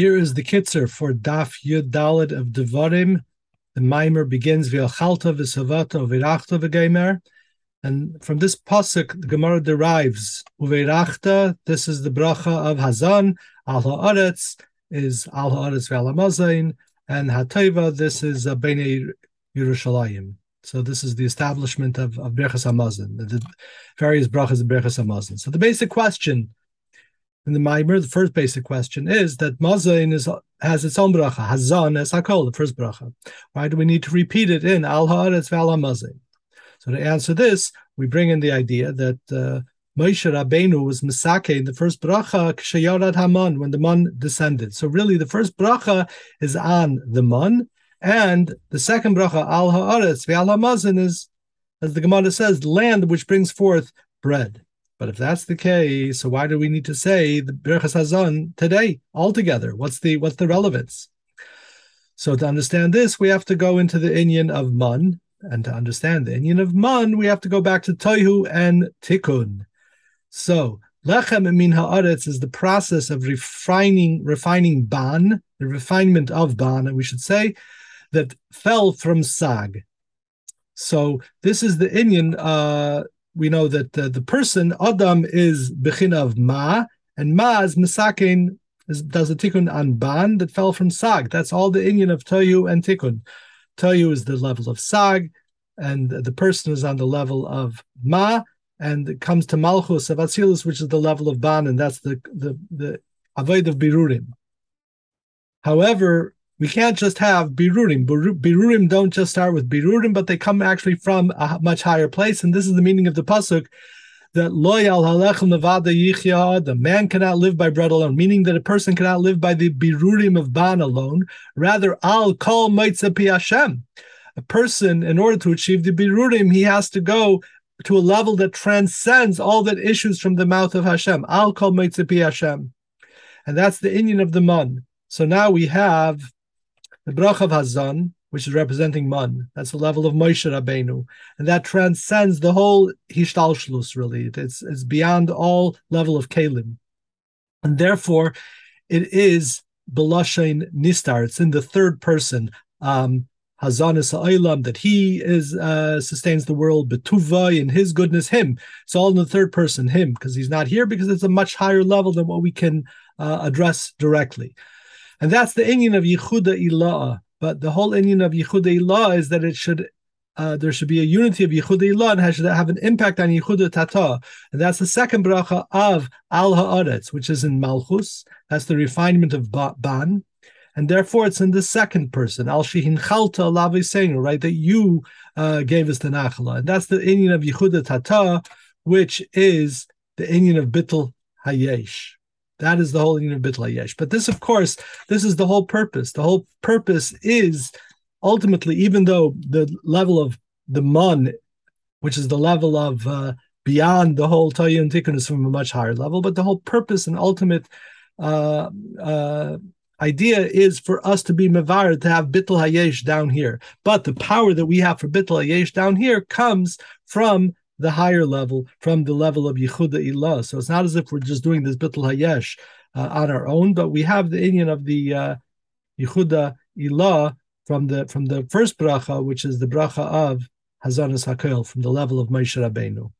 Here is the kitzer for Daf Yud Dalid of Devarim. The mimer begins V'achalta v'savata v'irachta v'geimer. And from this pasuk, the Gemara derives Uveirachta. This is the bracha of Hazan. Al haaretz is Al haaretz v'alamazain. And Hateva, this is uh, Bnei Yerushalayim. So this is the establishment of, of Berchas Hamazon, the various brachas of Berchas Hamazon. So the basic question in the Maimer, the first basic question is that Mazain is has its own bracha, Hazan as Hakol, the first bracha. Why do we need to repeat it in Al Haaretz Val Mazain? So to answer this, we bring in the idea that uh, Moshe Rabbeinu was Misake in the first bracha Kshayarat Haman when the Mun descended. So really, the first bracha is on the Mun, and the second bracha Al Haaretz Val Hamazon is, as the Gemara says, land which brings forth bread. But if that's the case, so why do we need to say the Birchas Hazan today altogether? What's the what's the relevance? So to understand this, we have to go into the Inyan of Mun, and to understand the Inyan of Mun, we have to go back to Toihu and Tikkun. So Lechem min haaretz is the process of refining refining ban, the refinement of ban, we should say, that fell from sag. So this is the Inyan. Uh, we know that uh, the person Adam is bechin of ma, and ma is misakin is, does a tikkun on ban that fell from sag. That's all the Inyan of toyu and tikkun. Toyu is the level of sag, and the person is on the level of ma, and it comes to malchus of atzilus, which is the level of ban, and that's the the the avoid of birurim. However, we can't just have birurim. Birurim don't just start with birurim, but they come actually from a much higher place. And this is the meaning of the pasuk that loyal halechem levado yichya, the man cannot live by bread alone, meaning that a person cannot live by the birurim of ban alone. Rather, al kol moitzapi Hashem. A person, in order to achieve the birurim, he has to go to a level that transcends all that issues from the mouth of Hashem. Al kol moitzapi Hashem. And that's the Inyan of the Mun. So now we have the brach of Hazan, which is representing Man, that's the level of Moshe Rabbeinu, and that transcends the whole Hishtalshlus. Really, it's it's beyond all level of Kalim, and therefore, it is Belashain Nistar. It's in the third person. Um, Hazanis Ha'olam, that he is uh, sustains the world, Betuva in his goodness, him. It's all in the third person, him, because he's not here because it's a much higher level than what we can uh, address directly. And that's the Inyan of Yichuda Ilah. But the whole Inyan of Yichuda Ilah is that it should uh, there should be a unity of Yichuda Ilah and should have an impact on Yichuda Tata. And that's the second bracha of Al Haaretz, which is in Malchus. That's the refinement of Ban. And therefore, it's in the second person, Al Shihin Chalta Lavi right? That you uh, gave us the Nachala. And that's the Inyan of Yichuda Tata, which is the Inyan of Bittel Hayesh. That is the whole unit of Bitla Yesh. But this, of course, this is the whole purpose. The whole purpose is ultimately, even though the level of the Mun, which is the level of uh, beyond the whole and Tikkun, is from a much higher level, but the whole purpose and ultimate uh, uh, idea is for us to be Mavar, to have Bitl Hayesh down here. But the power that we have for Bitl Hayesh down here comes from the higher level from the level of Yichuda Ilah. So it's not as if we're just doing this Bittul Hayesh uh, on our own, but we have the Inyan of the uh, Yichuda Ilah from the from the first bracha, which is the bracha of Hazanas Hakel, from the level of Moshe Rabbeinu.